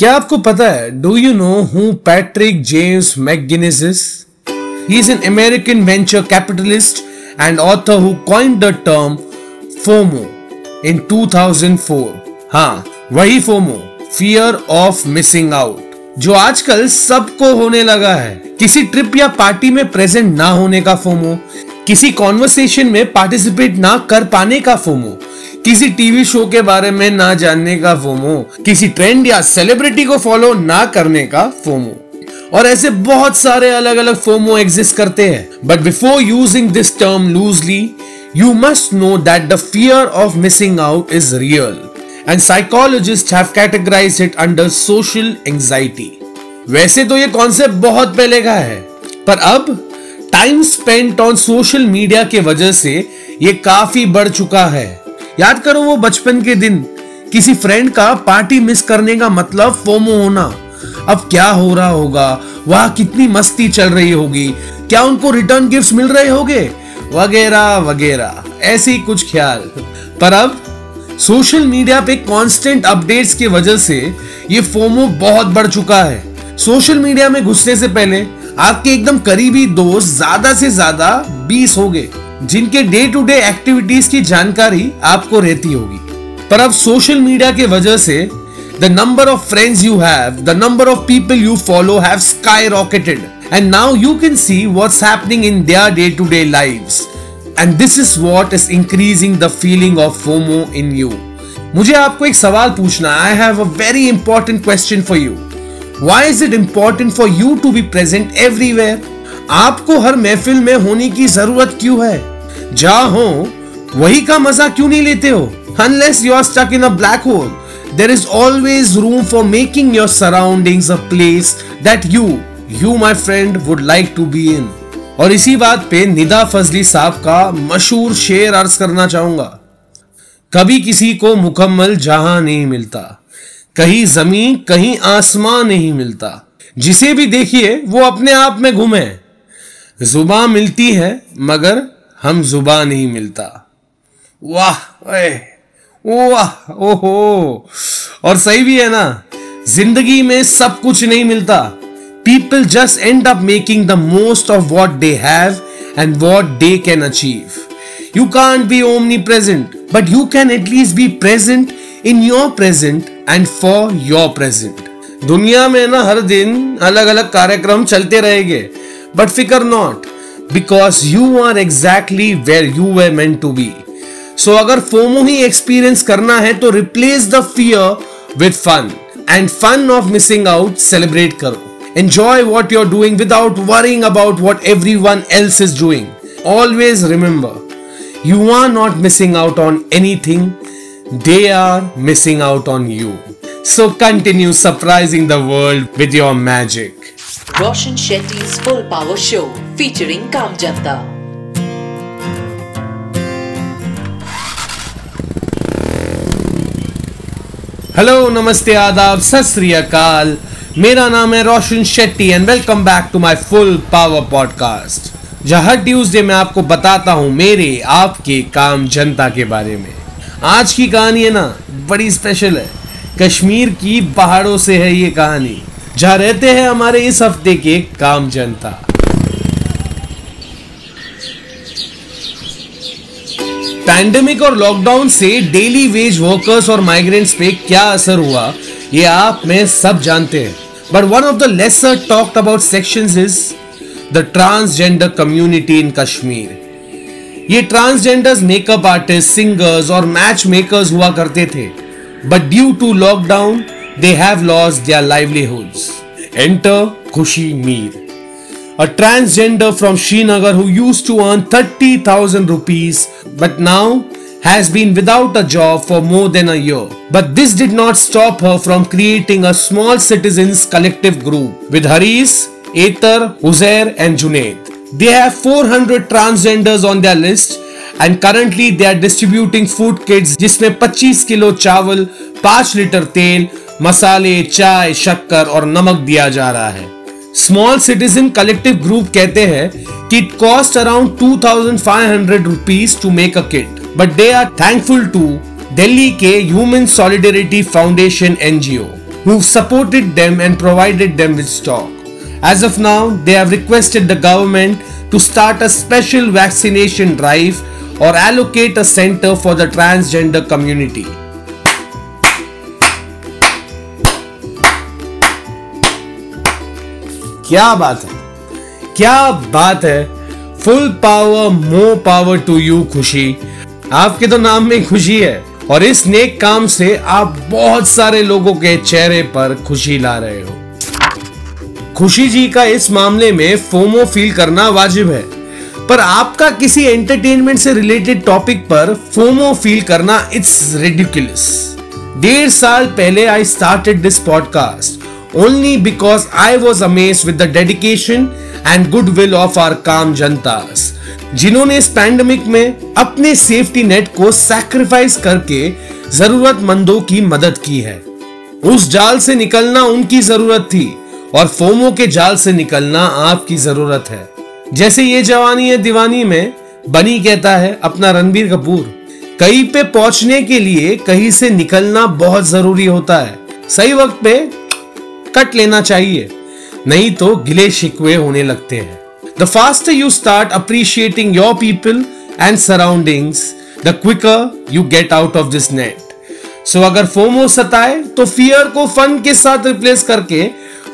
क्या आपको पता है do you know who Patrick James McGinnis is an American venture capitalist and author who coined the term FOMO in 2004 हाँ वही FOMO fear of missing out जो आजकल सबको होने लगा है। किसी ट्रिप या पार्टी में प्रेजेंट ना होने का फोमो किसी कॉन्वर्सेशन में पार्टिसिपेट ना कर पाने का फोमो किसी टीवी शो के बारे में ना जानने का फोमो, किसी ट्रेंड या सेलिब्रिटी को फॉलो ना करने का फोमो। और ऐसे बहुत सारे अलग अलग फोमो एग्जिस्ट करते हैं। But before using this term loosely you must know that the fear of missing out is real and psychologist have categorize it under social anxiety वैसे तो ये कॉन्सेप्ट बहुत पहले का है। पर अब time spent on social media के वजह से ये काफ़ी बढ़ चुका है। याद करो वो बचपन के दिन। किसी फ्रेंड का पार्टी मिस करने का मतलब फोमो होना। अब क्या हो रहा होगा? वहाँ कितनी मस्ती चल रही होगी? क्या उनको रिटर्न गिफ्ट मिल रहे होंगे? वगैरह वगैरह। ऐसे कुछ ख्याल। पर अब सोशल मीडिया पे कांस्टेंट अपडेट्स की वजह से ये फोमो बहुत बढ़ चुका है। सोशल मीडिया में घुसने से पहले आपके एकदम करीबी दोस्त ज़्यादा से ज़्यादा 20 हो गए जिनके डे टू डे एक्टिविटीज़ की जानकारी आपको रहती होगी। पर अब सोशल मीडिया के वजह से the number of friends you have the number of people you follow have skyrocketed and now you can see what's happening in their day to day lives and this is what is increasing the feeling of FOMO in you मुझे आपको एक सवाल पूछना I have a very important question for you Why is it important for you to be present everywhere? आपको हर महफिल में होने की ज़रूरत क्यों है? जहाँ हो वही का मज़ा क्यों नहीं लेते हो? Unless you are stuck in a black hole, there is always room for making your surroundings a place that you, you my friend, would like to be in. और इसी बात पे निदा फजली साहब का मशहूर शेर अर्ज़ करना चाहूँगा। कभी किसी को मुकम्मल जहाँ नहीं मिलता कहीं ज़मीन कहीं आसमान नहीं मिलता। जिसे भी देखिए वो अपने आप में घूमे। जुबा मिलती है, मगर हम जुबा नहीं मिलता। वाह वाह, ओहो। और सही भी है ना, ज़िंदगी में सब कुछ नहीं मिलता। People just end up making the most of what they have and what they can achieve you can't be omnipresent but you can at least be present in your present and for your present दुनिया में ना हर दिन अलग अलग कार्यक्रम चलते रहेंगे। But फिकर not because you are exactly where you were meant to be so अगर फोमो ही एक्सपीरियंस करना है तो replace the fear with fun and fun of missing out celebrate करो enjoy what you are doing without worrying about what everyone else is doing always remember you are not missing out on anything. They are missing out on you. So, continue surprising the world with your magic. Roshan Shetty's Full Power Show, featuring Kam Janta. Hello नमस्ते आदाब सत अकाल मेरा नाम है Roshan Shetty and welcome back to my full power podcast जहाँ हर Tuesday मैं आपको बताता हूँ मेरे आपके काम जनता के बारे में आज की कहानी है ना बड़ी स्पेशल है कश्मीर की पहाड़ों से है ये कहानी जहाँ रहते हैं हमारे इस हफ़्ते के काम जनता। पैंडेमिक और लॉकडाउन से डेली वेज वर्कर्स और माइग्रेंट्स पे क्या असर हुआ, ये आप, में सब जानते हैं। But one of the lesser talked about sections is the transgender community in Kashmir ये ट्रांसजेंडर्स मेकअप आर्टिस्ट सिंगर्स और मैच मेकर्स हुआ करते थे। But due to lockdown they have lost their livelihoods enter खुशी Mir a transgender from Srinagar who used to earn 30,000 rupees but now has been without a job for more than a year. But this did not stop her from creating a small citizens collective group with Haris, Ether, Uzair and Junaid. They have 400 transgenders on their list and currently they are distributing food kits जिसमें 25 kilo चावल 5 litre तेल मसाले, चाय, शक्कर और नमक दिया जा रहा है। स्मॉल सिटीजन कलेक्टिव ग्रुप कहते हैं कि it cost around two thousand five hundred rupees to make a kit but they are thankful to Delhi के human solidarity foundation NGO who supported them and provided them with stock as of now they have requested the government to start a special vaccination drive और allocate a centre for the transgender community क्या बात है? क्या बात है? Full power more power to you Khushi. आपके तो नाम में खुशी है। और इस नेक काम से आप बहुत सारे लोगों के चेहरे पर खुशी ला रहे हो। खुशी जी का इस मामले में फोमो फील करना वाजिब है। पर आपका किसी एंटरटेनमेंट से रिलेटेड टॉपिक पर फोमो फील करना इट्स रेडिकुलस डेढ़ साल पहले I started this podcast only because I was amazed with the dedication and goodwill of our calm jantas, जिन्होंने इस पैंडमिक में अपने सेफ्टी नेट को सैक्रिफाइस करके जरूरतमंदों की मदद की है। उस जाल से निकलना उनकी ज़रूरत थी और फोमो के जाल से निकलना आपकी ज़रूरत है। जैसे ये जवानी है दीवानी में बनी कहता है अपना रणबीर कपूर। कहीं पे पहुँचने के लिए कहीं से निकलना बहुत ज़रूरी होता है। सही वक्त पे कट लेना चाहिए। नहीं तो गिले शिकवे होने लगते हैं। The faster you start appreciating your people and surroundings the quicker you get out of this net so अगर फोमो सताए तो फियर को फन के साथ रिप्लेस करके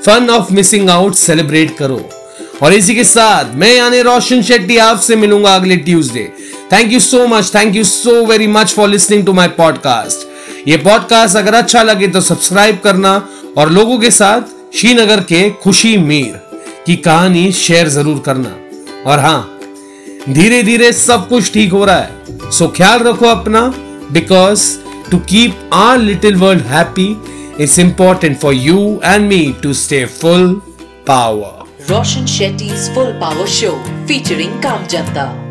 fun of missing out celebrate करो। और इसी के साथ मैं यानी रोशन शेट्टी आपसे मिलूँगा अगले Tuesday thank you so much thank you so very much for listening to my podcast ये पॉडकास्ट अगर अच्छा लगे तो सब्सक्राइब करना और लोगों के साथ श्रीनगर के खुशी मीर की कहानी शेयर ज़रूर करना। और हाँ धीरे धीरे सब कुछ ठीक हो रहा है। सो ख्याल रखो अपना because to keep our little world happy it's important for you and me to stay full power Roshan Shetty's Full Power Show, featuring Kam Janta.